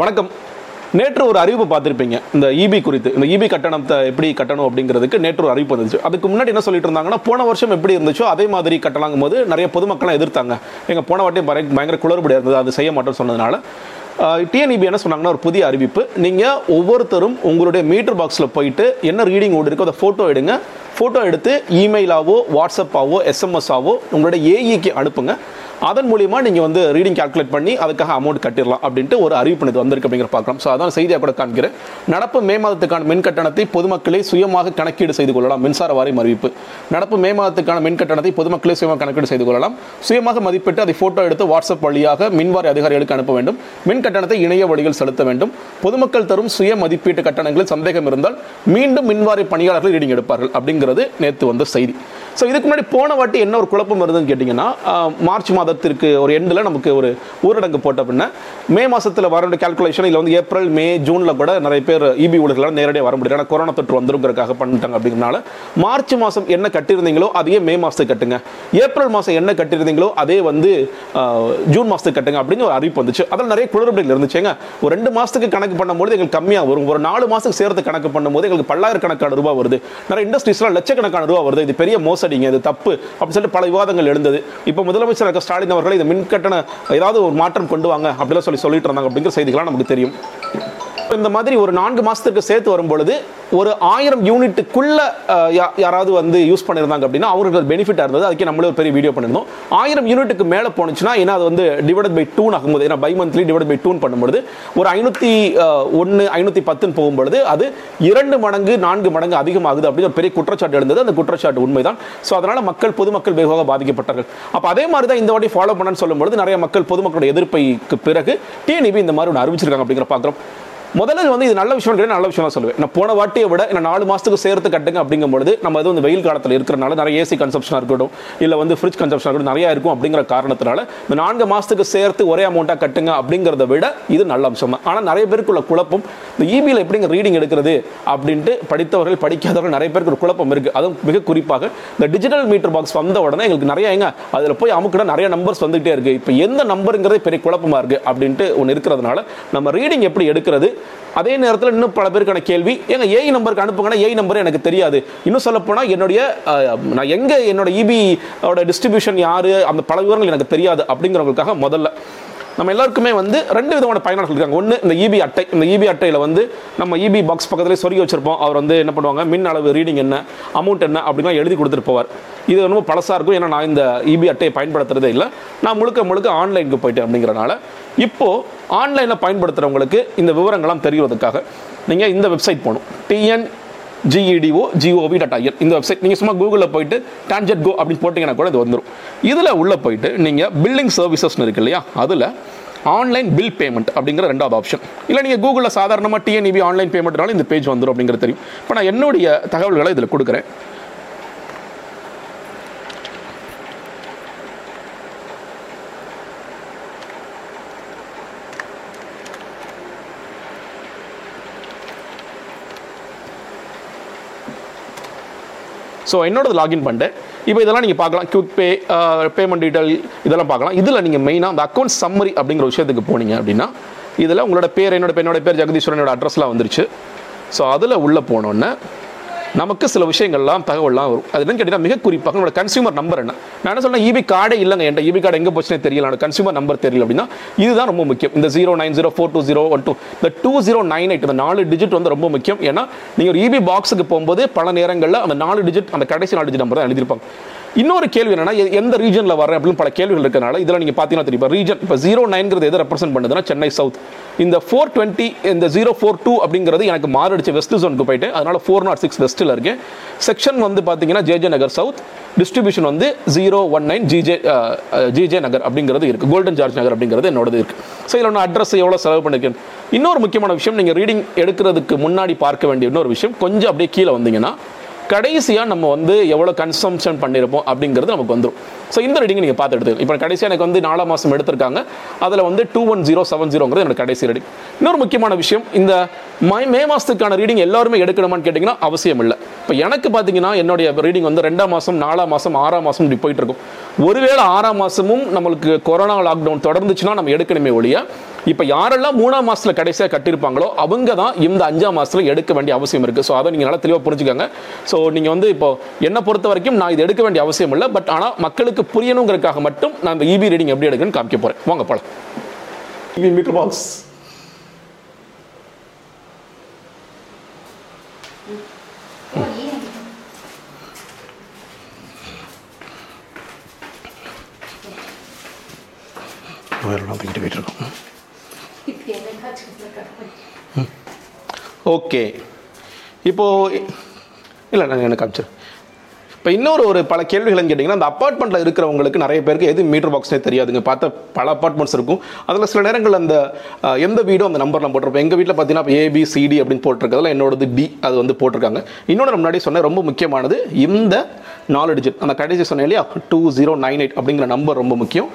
வணக்கம். நேற்று ஒரு அறிவிப்பு பார்த்துருப்பீங்க. இந்த இபி குறித்து இந்த இபி கட்டணத்தை எப்படி கட்டணும் அப்படிங்கிறதுக்கு நேற்று ஒரு அறிவிப்பு வந்துச்சு. அதுக்கு முன்னாடி என்ன சொல்லிட்டு இருந்தாங்கன்னா போன வருஷம் எப்படி இருந்துச்சோ அதே மாதிரி கட்டலாங்கும் போது நிறைய பொதுமக்கள்லாம் எதிர்த்தாங்க. எங்கள் போன வாட்டி பயங்கர பயங்கர குளறுபடியாக இருந்தது அது செய்ய மாட்டோம்னு சொன்னதுனால. டிஎன்இபி என்ன சொன்னாங்கன்னா ஒரு புதிய அறிவிப்பு. நீங்கள் ஒவ்வொருத்தரும் உங்களுடைய மீட்டர் பாக்ஸில் போயிட்டு என்ன ரீடிங் ஓடி இருக்கோ அதை ஃபோட்டோ எடுங்க. ஃபோட்டோ எடுத்து இமெயிலாவோ வாட்ஸ்அப்பாவோ எஸ்எம்எஸ்ஸாவோ உங்களுடைய ஏஇக்கு அனுப்புங்க. அதன் மூலியமா நீங்க வந்து ரீடிங் கால்குலேட் பண்ணி அதுக்காக அமௌண்ட் கட்டிடலாம் அப்படின்ட்டு ஒரு அறிவிப்பு இது வந்திருக்கு அப்படிங்கிற பார்க்கலாம் ஸோ அதான் செய்தியாக கூட காண்கிறேன். நடப்பு மே மாதத்துக்கான மின் கட்டணத்தை பொதுமக்களே சுயமாக கணக்கீடு செய்து கொள்ளலாம். மின்சார வாரியம் அறிவிப்பு. நடப்பு மே மாதத்துக்கான மின் கட்டணத்தை பொதுமக்களே சுயமாக கணக்கீடு செய்து கொள்ளலாம். சுயமாக மதிப்பிட்டு அதை போட்டோ எடுத்து வாட்ஸ்அப் வழியாக மின்வாரி அதிகாரிகளுக்கு அனுப்ப வேண்டும். மின் கட்டணத்தை இணைய வழியில் செலுத்த வேண்டும். பொதுமக்கள் தரும் சுய மதிப்பீட்டு கட்டணங்களில் சந்தேகம் இருந்தால் மீண்டும் மின்வாரி பணியாளர்கள் ரீடிங் எடுப்பார்கள் அப்படிங்கிறது நேற்று வந்த செய்தி. ஸோ இதுக்கு முன்னாடி போன வாட்டி என்ன ஒரு குழப்பம் வருதுன்னு கேட்டிங்கன்னா மார்ச் மாதத்திற்கு ஒரு எண்டில் நமக்கு ஒரு ஊரடங்கு போட்ட பின்ன மே மாதத்தில் வர கேல்குலேஷன் இல்லை வந்து ஏப்ரல் மே ஜூனில் கூட நிறைய பேர் இபி ஊழியர்களால் நேரடியாக வர முடியல. ஏன்னா கொரோனா தொற்று வந்துருங்கிறக்காக பண்ணிட்டாங்க அப்படிங்கிறனால மார்ச் மாதம் என்ன கட்டியிருந்தீங்களோ அதையே மே மாதத்துக்கு கட்டுங்க. ஏப்ரல் மாதம் என்ன கட்டியிருந்தீங்களோ அதே வந்து ஜூன் மாதத்துக்கு கட்டுங்க அப்படின்னு ஒரு அறிவிப்பு வந்துச்சு. அதில் நிறைய குளறுபடிகள் இருந்துச்சுங்க ஒரு ரெண்டு மாதத்துக்கு கணக்கு பண்ணும்போது எங்களுக்கு கம்மியாக வரும். ஒரு நாலு மாதத்துக்கு சேர்த்து கணக்கு பண்ணும்போது எங்களுக்கு பல்லாயிரக்கணக்கான ரூபாய் வருது. நிறைய இண்டஸ்ட்ரீஸ்லாம் லட்சக்கணக்கான ரூபாய் வருது. இது பெரிய மோசடிங்க இது தப்பு அப்படின்னு சொல்லிட்டு பல விவாதங்கள் எழுந்தது. இப்போ முதலமைச்சர் இருக்க ஸ்டாலின் அவர்கள் இந்த மின்கட்டண ஏதாவது ஒரு மாற்றம் கொண்டு வாங்க அப்படிலாம் சொல்லி சொல்லிட்டு இருந்தாங்க அப்படிங்கிற செய்திகள்லாம் நமக்கு தெரியும். இந்த மாதிரி ஒரு நான்கு மாசத்துக்கு சேர்த்து வரும்பொழுது ஒரு ஆயிரம் யூனிட்டுக்குள்ள யாராவது வந்து யூஸ் பண்ணியிருந்தாங்க அப்படின்னா அவங்களுக்கு பெனிஃபிட்டாக இருந்தது. அதுக்கே நம்மளே ஒரு பெரிய வீடியோ பண்ணியிருந்தோம். ஆயிரம் யூனிட்டுக்கு மேலே போனுச்சுன்னா ஏன்னா அது வந்து டிவைட் பை டூன் ஆகும்போது ஏன்னா பை மந்த்லி டிவைட் பை டூன் பண்ணும்போது ஒரு ஐநூற்றி ஒன்று ஐநூற்றி பத்துன்னு போகும்பொழுது அது இரண்டு மடங்கு நான்கு மடங்கு அதிகமாகுது அப்படின்னு ஒரு பெரிய குற்றச்சாட்டு எழுந்தது. அந்த குற்றச்சாட்டு உண்மைதான். ஸோ அதனால மக்கள் பொதுமக்கள் வெகுவாக பாதிக்கப்பட்டார்கள். அப்போ அதே மாதிரி தான் இந்த வாட்டி ஃபாலோ பண்ணணும்னு சொல்லும்பொழுது நிறைய மக்கள் பொதுமக்களோட எதிர்ப்பைக்கு பிறகு டிஎன்இபி இந்த மாதிரி ஒன்று அறிவிச்சிருக்காங்க அப்படிங்கிற பார்க்குறோம் முதல்ல வந்து இது நல்ல விஷயம் கிடையாது நல்ல விஷயம் தான் சொல்லுவேன். நான் போன வாட்டியை விட நான் நாலு மாதத்துக்கு சேர்த்து கட்டுங்க அப்படிங்கும்பொழுது நம்ம அது வந்து வெயில் காலத்தில் இருக்கிறனால நிறைய ஏசி கன்சப்ஷனாக இருக்கட்டும் இல்லை வந்து ஃப்ரிட்ஜ் கன்சப்ஷனாக இருக்கட்டும் நிறையா இருக்கும் அப்படிங்கிற காரணத்தினால இந்த நான்கு மாதத்துக்கு சேர்த்து ஒரே அமௌண்ட்டாக கட்டுங்க அப்படிங்கிறத விட இது நல்ல அம்சம் தான். ஆனால் நிறைய பேருக்குள்ள குழப்பம் இந்த இபியில் எப்படிங்க ரீடிங் எடுக்கிறது அப்படின்ட்டு படித்தவர்கள் படிக்காதவர்கள் நிறைய பேருக்கு ஒரு குழப்பம் இருக்குது அதுவும் மிக குறிப்பாக இந்த டிஜிட்டல் மீட்டர் பாக்ஸ் வந்த உடனே எங்களுக்கு நிறைய எங்க அதில் போய் அமுக்கிட நிறைய நம்பர்ஸ் வந்துகிட்டே இருக்குது இப்போ எந்த நம்பருங்கிறதே பெரிய குழப்பமா இருக்குது அப்படின்ட்டு ஒன்று இருக்கிறதுனால நம்ம ரீடிங் எப்படி எடுக்கிறது அதே நேரத்தில் இன்னும் பல பேருக்கான கேள்வி. எங்க ஏஐ நம்பருக்கு அனுப்புங்கன்னா ஏஐ நம்பர் எனக்கு தெரியாது. இன்னும் சொல்லப்போனால் என்னுடைய நான் எங்க என்னோட இபி ஓட டிஸ்ட்ரிபியூஷன் யாரு அந்த பல விவரங்கள் எனக்கு தெரியாது அப்படிங்கிறவங்களுக்காக முதல்ல. நம்ம எல்லாருக்குமே வந்து ரெண்டு விதமான பயனாளர்கள் இருக்காங்க ஒன்று இந்த இபி அட்டை. இந்த இபி அட்டையில் வந்து நம்ம இபி பாக்ஸ் பக்கத்துலேயே சொருகி வச்சிருப்போம். அவர் வந்து என்ன பண்ணுவாங்க? மின் அளவு ரீடிங் என்ன அமௌண்ட் என்ன அப்படிலாம் எழுதி கொடுத்துட்டு போவார். இது ரொம்ப பழசாக இருக்கும். ஏன்னா நான் இந்த இபி அட்டையை பயன்படுத்துறதே இல்லை. நான் முழுக்க முழுக்க ஆன்லைனுக்கு போயிட்டேன் அப்படிங்கிறனால. இப்போ ஆன்லைனில் பயன்படுத்துகிறவங்களுக்கு இந்த விவரங்கள்லாம் தெரிவதற்காக நீங்கள் இந்த வெப்சைட் போகணும். டிஎன் ஜிஇடிஓ ஜிஓவி டாட் ஐஎன் இந்த வெப்சைட் நீங்கள் சும்மா கூகுளில் போயிட்டு டான்ஜெட் கோ அப்படின்னு போட்டிங்கன்னா கூட இது வந்துடும் இதில் உள்ளே போயிட்டு நீங்கள் பில்லிங் சர்வீசஸ்னு இருக்கு இல்லையா? அதில் ஆன்லைன் பில் பேமெண்ட் அப்படிங்கிற ரெண்டாவது ஆப்ஷன் இல்லை நீங்கள் கூகுளில் சாதாரணமாக டிஎன்இபி ஆன்லைன் பேமெண்ட்னால இந்த பேஜ் வந்துடும் அப்படிங்கிறது தெரியும். இப்போ நான் என்னுடைய தகவல்களை இதில் கொடுக்குறேன். ஸோ என்னோடது லாகின் பண்ணிட்டேன் இப்போ இதெல்லாம் நீங்கள் பார்க்கலாம். குவிக் பே பேமெண்ட் டீட்டெயில் இதெல்லாம் பார்க்கலாம். இதில் நீங்கள் மெயினாக அந்த அக்கௌண்ட் சம்மரி அப்படிங்கிற விஷயத்துக்கு போனீங்க அப்படின்னா இதில் உங்களோட பேர் என்னோட என்னோட பேர் ஜெகதீஸ்வரனோட அட்ரஸ்லாம் வந்துருச்சு. ஸோ அதில் உள்ளே போனோன்னே நமக்கு சில விஷயங்கள்லாம் தகவல்லாம் வரும். அது என்னன்னு கேட்டீங்கன்னா மிக குறிப்பாக நம்மளோட கன்சியூமர் நம்பர் என்ன? நான் என்ன சொன்னேன் இபி கார்டே இல்லைங்க. என் இபி கார்டு எங்கே போச்சுனே தெரியல. எனக்கு கன்சியூமர் நம்பர் தெரியல அப்படின்னா இதுதான் ரொம்ப முக்கியம். இந்த zero nine zero four two zero one two இந்த டூ ஜீரோ நைன் எயிட் இந்த நாலு டிஜிட் வந்து ரொம்ப முக்கியம். ஏன்னா நீங்கள் ஒரு இபி பாக்ஸுக்கு போகும்போது பல நேரங்களில் அந்த நாலு டிஜிட் அந்த கடைசி நாலு டிஜிட் நம்பர் தான் எழுதியிருப்பாங்க. இன்னொரு கேள்வி என்னன்னா எந்த ரீஜனில் வரேன் அப்படின்னு பல கேள்விகள் இருக்கனால இதில் நீங்கள் பார்த்தீங்கன்னா தெரியும். இப்போ ரீஜன் இப்போ ஜீரோ நைன்கிறது எதை ரெப்ரசென்ட் பண்ணுதுன்னா சென்னை சவுத் இந்த ஃபோர் டுவெண்ட்டி இந்த ஜீரோ ஃபோர் டூ அப்படிங்கிறது எனக்கு மாறிடுச்சு வெஸ்ட் ஜோனுக்கு போயிட்டு அதனால ஃபோர் நாட் சிக்ஸ் வெஸ்ட்டில் இருக்கேன் செக்ஷன் வந்து பார்த்தீங்கன்னா ஜேஜே நகர் சவுத் டிஸ்ட்ரிபியூஷன் வந்து zero one nine GJ GJ Nagar அப்படிங்கிறது இருக்குது கோல்டன் ஜார்ஜ் நகர் அப்படிங்கிறது என்னோடது இருக்குது ஸோ இதில் நான் அட்ரஸ் எவ்வளோ செலவு பண்ணிருக்கேன்? இன்னொரு முக்கியமான விஷயம் நீங்கள் ரீடிங் எடுக்கிறதுக்கு முன்னாடி பார்க்க வேண்டிய இன்னொரு விஷயம் கொஞ்சம் அப்படியே கீழே வந்தீங்கன்னா கடைசியாக நம்ம வந்து எவ்வளோ கன்சம்ஷன் பண்ணியிருப்போம் அப்படிங்கிறது நமக்கு வந்துடும் ஸோ இந்த ரீடிங் நீங்கள் பார்த்து எடுத்துக்கலாம் இப்போ கடைசியாக எனக்கு வந்து நாலாம் மாதம் எடுத்திருக்காங்க. அதில் வந்து டூ ஒன் ஜீரோ செவன் ஜீரோங்கிறது என்னோட கடைசி ரீடிங் இன்னொரு முக்கியமான விஷயம் இந்த மை மே மாதத்துக்கான ரீடிங் எல்லாருமே எடுக்கணுமான்னு கேட்டிங்கன்னா அவசியம் இல்லை இப்போ எனக்கு பார்த்தீங்கன்னா என்னுடைய ரீடிங் வந்து ரெண்டாம் மாதம் நாலாம் மாதம் ஆறாம் மாதம் இப்படி போயிட்டு இருக்கும். ஒருவேளை ஆறாம் மாதமும் நம்மளுக்கு கொரோனா லாக்டவுன் தொடர்ந்துச்சுன்னா நம்ம எடுக்கணுமே ஒழிய இப்போ யாரெல்லாம் மூணாம் மாதத்தில் கடைசியாக கட்டியிருப்பாங்களோ அவங்க தான் இந்த அஞ்சாம் மாதத்தில் எடுக்க வேண்டிய அவசியம் இருக்குது ஸோ அதை நீங்கள் நல்லா தெளிவாக புரிஞ்சுக்கோங்க. ஸோ நீங்கள் வந்து இப்போ என்னை பொறுத்த வரைக்கும் நான் இது எடுக்க வேண்டிய அவசியம் இல்லை. பட் ஆனால் மக்களுக்கு புரியணுங்கிறதுக்காக மட்டும் நான் இந்த இபி ரீடிங் எப்படி எடுக்கணும்னு காமிக்க போகிறேன் வாங்க போகலாம் இபி மீட்டர் பாக்ஸ் வேறெல்லாம் தூக்கிட்டு போயிட்டு இருக்கோம் ஓகே. இப்போ இல்லை நான் எனக்கு காமிச்சிரு. இப்போ இன்னொரு ஒரு பல கேள்விகள் கேட்டிங்கன்னா அந்த அப்பார்ட்மெண்ட்டில் இருக்கிறவங்களுக்கு நிறைய பேருக்கு எது மீட்டர் பாக்ஸ்னே தெரியாதுங்க. பார்த்த பல அப்பார்ட்மெண்ட்ஸ் இருக்கும். அதில் சில நேரங்கள் அந்த எந்த வீடும் அந்த நம்பர் நம்ம போட்டிருப்போம். எங்கள் வீட்டில் பார்த்தீங்கன்னா இப்போ ஏபி சிடி அப்படின்னு போட்டிருக்கிறதுல என்னோடது டி அது வந்து போட்டிருக்காங்க. இன்னொன்று முன்னாடி சொன்ன ரொம்ப முக்கியமானது இந்த நாலு டிஜிட் அந்த கடைசி சொன்னேன் இல்லையா? டூ ஜீரோ நைன் எயிட் அப்படிங்கிற நம்பர் ரொம்ப முக்கியம்.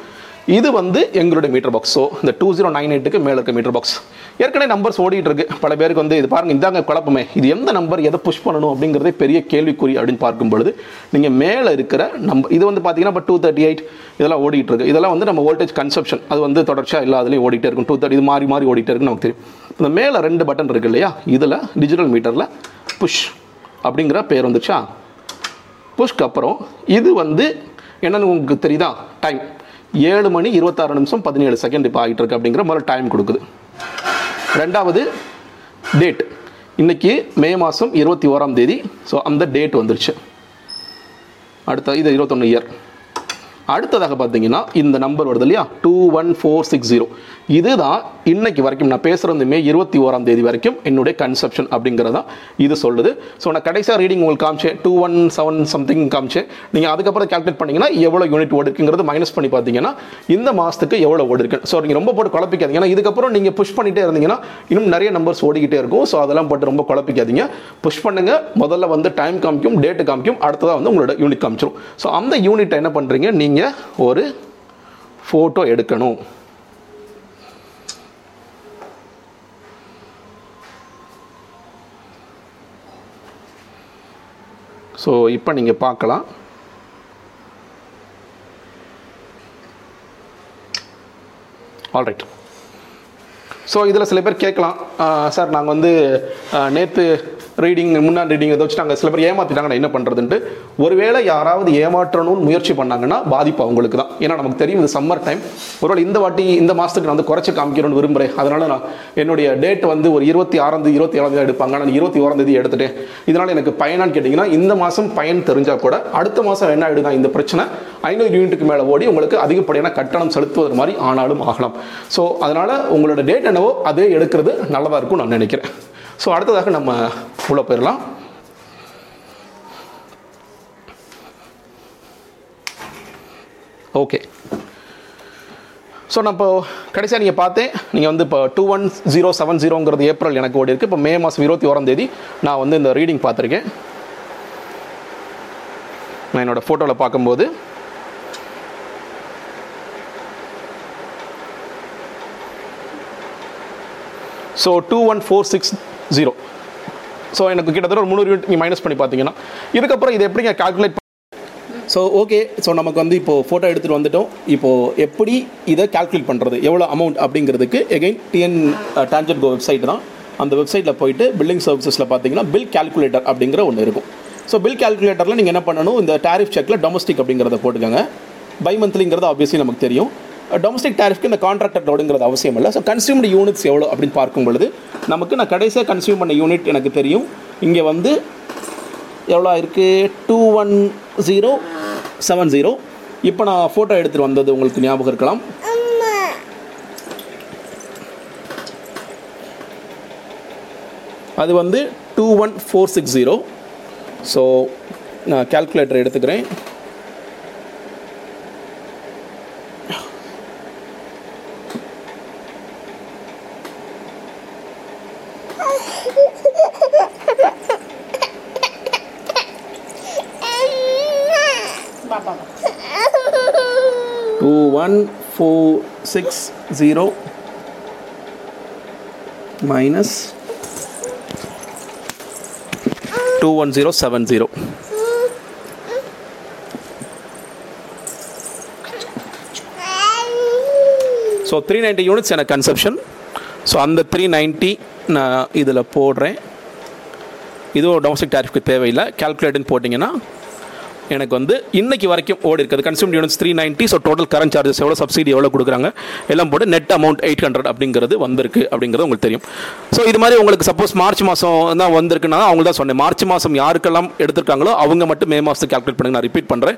இது வந்து எங்களுடைய மீட்டர் பாக்ஸ் ஸோ இந்த டூ ஜீரோ நைன் எயிட்டுக்கு மேலே இருக்க மீட்டர் பாக்ஸ் ஏற்கனவே நம்பர்ஸ் ஓடிட்டு இருக்கு. பல பேருக்கு வந்து இது பாருங்க இதாங்க குழப்பமே. இது எந்த நம்பர் எதை புஷ் பண்ணணும் அப்படிங்கிறதே பெரிய கேள்விக்குறி அப்படின்னு பார்க்கும் பொழுது நீங்கள் மேலே இருக்கிற நம்பர் இது வந்து பார்த்தீங்கன்னா இப்போ டூ தேர்ட்டி எயிட் இதெல்லாம் ஓடிட்டு இருக்கு. இதெல்லாம் வந்து நம்ம வோல்டேஜ் கன்சப்ஷன் அது வந்து தொடர்ச்சியாக எல்லா அதுலேயும் ஓடிட்டே இருக்கும். டூ தேர்ட்டி இது மாறி மாறி ஓடிட்டே இருக்குன்னு நமக்கு தெரியும். இந்த மேலே ரெண்டு பட்டன் இருக்கு இல்லையா? இதில் டிஜிட்டல் மீட்டரில் புஷ் அப்படிங்கிற பேர் வந்துச்சா புஷ்க்கு அப்புறம் இது வந்து என்னன்னு உங்களுக்கு தெரியுதா? டைம் ஏழு மணி இருபத்தாறு நிமிஷம் பதினேழு செகண்ட் இப்போ ஆகிட்டு இருக்கு அப்படிங்கிற முதல்ல டைம் கொடுக்குது. ரெண்டாவது டேட் இன்னைக்கு மே மாதம் இருபத்தி ஓராம் தேதி. ஸோ அந்த டேட் வந்துருச்சு. அடுத்த இது இருபத்தொன்று இயர் அடுத்ததாக பார்த்தீங்கன்னா இந்த நம்பர் வருது இல்லையா? Two one four six zero இதுதான் இன்னைக்கு வரைக்கும் நான் பேசுகிறது மே இருபத்தி ஓராம் தேதி வரைக்கும் என்னுடைய கன்செப்ஷன் அப்படிங்கிறதா இது சொல்லுது. ஸோ நான் கடைசியாக ரீடிங் உங்களுக்கு காமிச்சேன். டூ ஒன் செவன் சம்திங் காமிச்சேன். நீங்கள் அதுக்கப்புறம் கால்குலேட் பண்ணிங்கன்னா எவ்வளோ யூனிட் ஓடு இருக்குங்கிறது மைனஸ் பண்ணி பார்த்தீங்கன்னா இந்த மாதத்துக்கு எவ்வளோ ஓடு இருக்கு. ஸோ நீங்கள் ரொம்ப போட்டு குழப்பிக்காதீங்க. ஏன்னா இதுக்கப்புறம் நீங்கள் புஷ் பண்ணிகிட்டே இருந்தீங்கன்னா இன்னும் நிறைய நம்பர்ஸ் ஓடிக்கிட்டே இருக்கும். ஸோ அதெல்லாம் போட்டு ரொம்ப குழப்பிக்காதீங்க. புஷ் பண்ணுங்கள் முதல்ல வந்து டைம் காமிக்கும் டேட்டு காமிக்கும். அடுத்ததாக வந்து உங்களோட யூனிட் காமிச்சிரும். ஸோ அந்த யூனிட்டை என்ன பண்ணுறீங்க நீங்கள் ஒரு ஃபோட்டோ எடுக்கணும். ஸோ இப்போ நீங்கள் பார்க்கலாம். ஆல்ரைட் ஸோ இதில் சில பேர் கேட்கலாம். சார் நாங்கள் வந்து நேற்று ரீடிங் முன்னாடி ரீடிங் இதை வச்சு நாங்கள் சில பேர் ஏமாற்றிட்டாங்கன்னா என்ன பண்ணுறதுன்ட்டு ஒருவேளை யாராவது ஏமாற்றணும்னு முயற்சி பண்ணாங்கன்னா பாதிப்பு அவங்களுக்கு தான். ஏன்னா நமக்கு தெரியும் இது சம்மர் டைம் ஒருவேளை இந்த வாட்டி இந்த மாதத்துக்கு நான் வந்து குறைச்சி காமிக்கணும்னு விரும்புகிறேன் அதனால் நான் என்னுடைய டேட் வந்து ஒரு இருபத்தி ஆறாந்தேதி இருபத்தி ஏழாம் தேதி எடுப்பாங்க. நான் இருபத்தி ஓராந்தேதி எடுத்துட்டேன். இதனால் எனக்கு பயனான்னு கேட்டிங்கன்னா இந்த மாதம் பயன் தெரிஞ்சால் கூட அடுத்த மாதம் என்ன ஆகிடுங்க இந்த பிரச்சனை ஐநூறு யூனிட்டுக்கு மேலே ஓடி உங்களுக்கு அதிகப்படியான கட்டணம் செலுத்துவது மாதிரி ஆனாலும் ஆகலாம். ஸோ அதனால் உங்களோட டேட் என்னவோ அதே எடுக்கிறது நல்லதாக இருக்கும் நான் நினைக்கிறேன். ஸோ அடுத்ததாக நம்ம உள்ள போயிடலாம். ஓகே ஸோ நான் இப்போ கடைசியாக நீங்கள் பார்த்தேன். நீங்கள் வந்து இப்போ டூ ஒன் ஜீரோ செவன் ஜீரோங்கிறது ஏப்ரல் எனக்கு ஓடி இருக்குது இப்போ மே மாதம் இருபத்தி ஓராம் தேதி நான் வந்து இந்த ரீடிங் பார்த்துருக்கேன். நான் என்னோடய ஃபோட்டோவில் பார்க்கும்போது so two one four six zero so எனக்கு கிட்டத்தட்ட ஒரு முந்நூறு யூனிட் நீங்கள் மைனஸ் பண்ணி பார்த்தீங்கன்னா இதுக்கப்புறம் இதை எப்படிங்க கால்குலேட் ஸோ ஓகே ஸோ நமக்கு வந்து இப்போது ஃபோட்டோ எடுத்துகிட்டு வந்துட்டோம். இப்போது எப்படி இதை கால்குலேட் பண்ணுறது எவ்வளோ அமௌண்ட் அப்படிங்கிறதுக்கு again TN Tangedco website தான். அந்த வெப்சைட்டில் போயிட்டு பில்டிங் சர்வீசஸில் பார்த்தீங்கன்னா பில் கால்குலேட்டர் அப்படிங்கிற ஒன்று இருக்கும். ஸோ பில் கால்குலேட்டரில் நீங்கள் என்ன பண்ணணும்? இந்த டேரிஃப் செக்கில் டொமஸ்டிக் அப்படிங்கிறத போட்டுக்கோங்க. பை மந்த்லிங்கிறது ஆப்வியஸ்லி நமக்கு தெரியும். டொமஸ்டிக் டாரிஃப்க்கு இந்த கான்ட்ராக்டர் லோடுங்கிறது அவசியம் இல்லை ஸோ கன்சியூம்டு யூனிட்ஸ் எவ்வளோ அப்படின்னு பார்க்கும் பொழுது நமக்கு நான் கடைசியாக கன்சியூம் பண்ண யூனிட் எனக்கு தெரியும். இங்கே வந்து எவ்வளோ இருக்குது two one zero seven zero இப்போ நான் ஃபோட்டோ எடுத்துகிட்டு வந்தது உங்களுக்கு ஞாபகம் இருக்கலாம். அது வந்து two one four six zero so நான் கால்குலேட்டர் எடுத்துக்கிறேன். பார்ப்பாங்க. Two one four six zero minus two one zero seven zero so three ninety units எனக்கு கன்செப்ஷன் ஸோ அந்த த்ரீ நைன்ட்டி நான் இதில் போடுறேன். இதுவும் டொமஸ்டிக் டேரிஃப்க்கு தேவையில்லை. கேல்குலேட்டுன்னு போட்டிங்கன்னா எனக்கு வந்து இன்னைக்கு வரைக்கும் ஓடி இருக்குது. Consume units three ninety so total current charges எவ்வளோ சப்சிடி எவ்வளோ கொடுக்குறாங்க? எல்லாம் போட்டு நெட் அமௌண்ட் எயிட் ஹண்ட்ரட் அப்படிங்கிறது வந்திருக்கு அப்படிங்கிறது உங்களுக்கு தெரியும். ஸோ இது மாதிரி உங்களுக்கு சப்போஸ் மார்ச் மாதம் தான் வந்திருக்குன்னா அவங்க தான் சொன்னேன். மார்ச் மாதம் யாருக்கெல்லாம் எடுத்திருக்காங்களோ அவங்க மட்டும் மே மாதத்துக்கு கால்குலேட் பண்ணுங்க. நான் ரிப்பீட் பண்ணுறேன்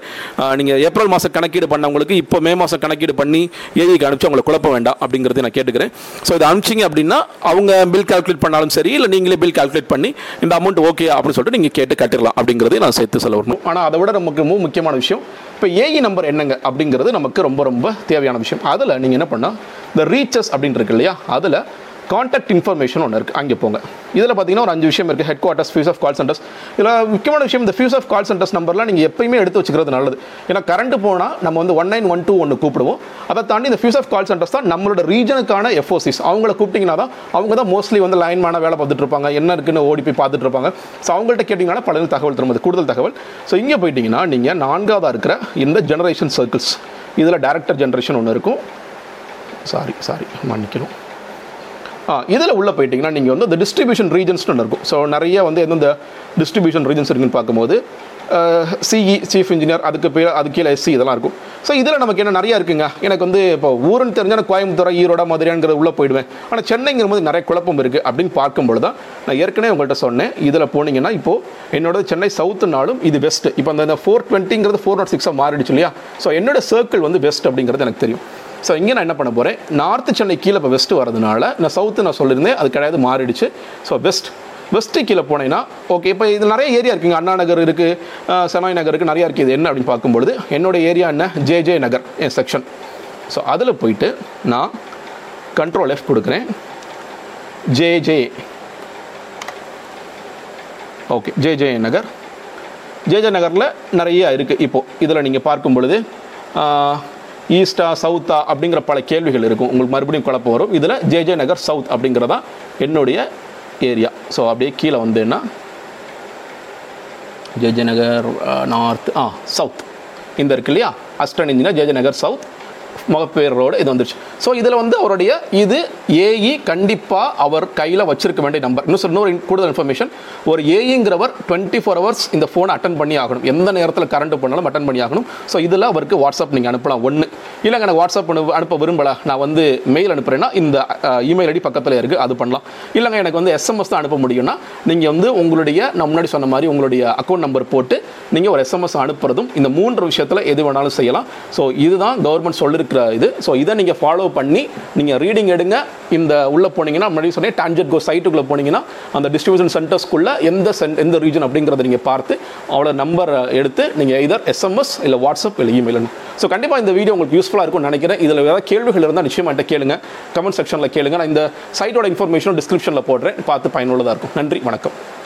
நீங்கள் ஏப்ரல் மாதம் கணக்கீடு பண்ணவங்களுக்கு இப்போ மே மாதம் கணக்கீடு பண்ணி ஏஜிக்கு அனுப்பிச்சு அவங்களை குழப்ப வேண்டாம் அப்படிங்கிறது நான் கேட்டுக்கிறேன். ஸோ இதை அனுப்பிச்சிங்க அப்படின்னா அவங்க பில் கால்குலேட் பண்ணாலும் சரி இல்லை நீங்களே பில் கால்குலேட் பண்ணி இந்த அமௌண்ட் ஓகே அப்படின்னு சொல்லிட்டு நீங்கள் கேட்டு கட்டிடலாம் அப்படிங்கிறது நான் சேர்த்து சொல்ல வரணும். ஆனால் அதை விட நமக்கு ரொம்ப முக்கியமான விஷயம். இப்போ ஏஇ நம்பர் என்னங்க? அப்படிங்கிறது நமக்கு ரொம்ப ரொம்ப தேவையான விஷயம். அதில் நீங்கள் என்ன பண்ணால் இந்த ரீச்சஸ் அப்படின்னு இருக்கு இல்லையா? அதில் காண்டாக்ட் இன்ஃபர்மேஷன் ஒன்று இருக்குது அங்கே போங்க. இதில் பார்த்தீங்கன்னா ஒரு அஞ்சு விஷயம் இருக்குது headquarters fuse off call centres இதில் முக்கியமான விஷயம் இந்த ஃபியூஸ் ஆஃப் கால் சென்டர்ஸ் நம்பர்லாம் நீங்கள் எப்பயுமே எடுத்து வச்சுக்கிறது நல்லது. ஏன்னா கரண்ட் போனால் நம்ம வந்து ஒன் நைன் ஒன் டூ ஒன்று கூப்பிடுவோம். அதை தாண்டி இந்த ஃபியூஸ் ஆஃப் கால் சென்டர்ஸ் தான் நம்மளோட ரீஜனுக்கான எஃப்ஓசிஸ் அவங்கள கூப்பிட்டிங்கன்னா தான் அவங்க தான் மோஸ்ட்லி வந்து லைன்மான வேலை பார்த்துட்டு இருப்பாங்க. என்ன இருக்குன்னு ஓடி போய் பார்த்துட்டு இருப்பாங்க. ஸோ அவங்கள்ட்ட கேட்டிங்கன்னா பல தகவல் தரும் கூடுதல் தகவல். ஸோ இங்கே போயிட்டிங்கன்னா நீங்கள் நான்காவதாக இருக்கிற இந்த ஜெனரேஷன் சர்க்கிள்ஸ் இதில் டேரக்டர் ஜென்ரேஷன் ஒன்று இருக்கும். சாரி சாரி மன்னிக்கணும். இதில் உள்ளே போயிட்டீங்கன்னா நீங்கள் வந்து இந்த டிஸ்ட்ரிபியூஷன் ரீஜன்ஸ்னு ஒன்று இருக்கும். ஸோ நிறைய வந்து எந்தெந்த டிஸ்ட்ரிபியூஷன் ரீஜன்ஸ் இருக்குன்னு பார்க்கும்போது சிஇ சீஃப் இன்ஜினியர் அதுக்கு பேர் அது கீழே எஸ்சி இதெல்லாம் இருக்கும். ஸோ இதில் நமக்கு என்ன நிறையா இருக்குங்க. எனக்கு வந்து இப்போ ஊருன்னு தெரிஞ்சால் கோயம்புத்தூர் ஈரோட மதுரைங்கிற உள்ளே போயிடுவேன். ஆனால் சென்னைங்கிற போது நிறைய குழப்பம் இருக்குது அப்படின்னு பார்க்கும்பொழுது தான் நான் ஏற்கனவே உங்கள்கிட்ட சொன்னேன். இதில் போனீங்கன்னா இப்போது என்னோட சென்னை சவுத்துனாலும் இது பெஸ்ட்டு இப்போ அந்த ஃபோர் டுவெண்ட்டிங்கிறது ஃபோர் நாட் சிக்ஸாக மாறிடுச்சு இல்லையா? ஸோ என்னோட சர்க்கிள் வந்து பெஸ்ட் அப்படிங்கிறது எனக்கு தெரியும். ஸோ இங்கே நான் என்ன பண்ண போகிறேன் நார்த்து சென்னை கீழே இப்போ வெஸ்ட்டு வரதுனால நான் சவுத்து நான் சொல்லியிருந்தேன் அது கிடையாது மாறிடுச்சு. ஸோ வெஸ்ட் வெஸ்ட்டு கீழே போனேன்னா ஓகே இப்போ இது நிறைய ஏரியா இருக்குங்க. அண்ணா நகர் இருக்குது செனாய் நகர் இருக்குது நிறையா இருக்குது இது என்ன அப்படின்னு பார்க்கும்பொழுது என்னோட ஏரியா என்ன? J J Nagar N section so அதில் போயிட்டு நான் கண்ட்ரோல் எஃப் கொடுக்குறேன். J J okay J J Nagar. J J நகரில் நிறைய இருக்குது இப்போது இதில் நீங்கள் பார்க்கும் பொழுது ஈஸ்டா சவுத்தா அப்படிங்கிற பல கேள்விகள் இருக்கும். உங்களுக்கு மறுபடியும் குழப்பம் வரும். இதில் ஜேஜே நகர் சவுத் அப்படிங்கிறதா என்னுடைய ஏரியா. ஸோ அப்படியே கீழே வந்தேன்னா ஜேஜே நகர் நார்த் ஆ சவுத். இந்த இருக்கு இல்லையா? Assistant engineer JJ Nagar south. Mogappair இது வந்துருச்சு. ஸோ இதில் வந்து அவருடைய இது ஏஇ கண்டிப்பாக அவர் கையில் வச்சிருக்க வேண்டிய நம்பர் இன்னும் இன்னொரு கூடுதல் இன்ஃபர்மேஷன் ஒரு ஏஇங்கிறவர் டுவெண்ட்டி ஃபோர் ஹவர்ஸ் இந்த ஃபோனை அட்டன் பண்ணி ஆகணும். எந்த நேரத்தில் கரண்ட் பண்ணாலும் அட்டன் பண்ணி ஆகணும். ஸோ இதில் அவருக்கு வாட்ஸ்அப் நீங்கள் அனுப்பலாம். ஒன்று இல்லைங்க எனக்கு வாட்ஸ்அப் அனு அனுப்ப விரும்பல. நான் வந்து மெயில் அனுப்புகிறேன்னா இந்த இமெயில் ஐடி பக்கத்தில் இருக்குது அது பண்ணலாம். இல்லைங்க எனக்கு வந்து எஸ்எம்எஸ் தான் அனுப்ப முடியும்னா நீங்கள் வந்து உங்களுடைய நான் முன்னாடி சொன்ன மாதிரி உங்களுடைய அக்கௌண்ட் நம்பர் போட்டு நீங்கள் ஒரு எஸ்எம்எஸ் அனுப்புறதும் இந்த மூன்று விஷயத்தில் எது வேணாலும் செய்யலாம். ஸோ இதுதான் கவர்மெண்ட் சொல்லு இருக்கிற இது. ஸோ இதை நீங்கள் ஃபாலோ பண்ணி நீங்கள் ரீடிங் எடுங்க. இந்த உள்ளே போனீங்கன்னா முன்னாடி சொன்னேன் டான்ஜெட் கோ சைட்டுக்குள்ளே போனீங்கன்னா அந்த டிஸ்ட்ரிபியூஷன் சென்டர்ஸ்க்குள்ள எந்த சென் எந்த ரீஜன் அப்படிங்கிறத நீங்கள் பார்த்து அவளோட நம்பர் எடுத்து நீங்கள் இதர் எஸ்எம்எஸ் இல்லை வாட்ஸ்அப் இல்லை இமெயில் ஸோ கண்டிப்பாக இந்த வீடியோ உங்களுக்கு யூஸ்ஃபுல்லாக இருக்கும்னு நினைக்கிறேன். இதில் ஏதாவது கேள்விகள் இருந்தால் நிச்சயமாக கேளுங்க. கமெண்ட் செக்ஷனில் கேளுங்க. நான் இந்த சைட்டோட இன்ஃபர்மேஷனும் டிஸ்கிரிப்ஷனில் போடுறேன். பார்த்து பயனுள்ளதாக இருக்கும். நன்றி. வணக்கம்.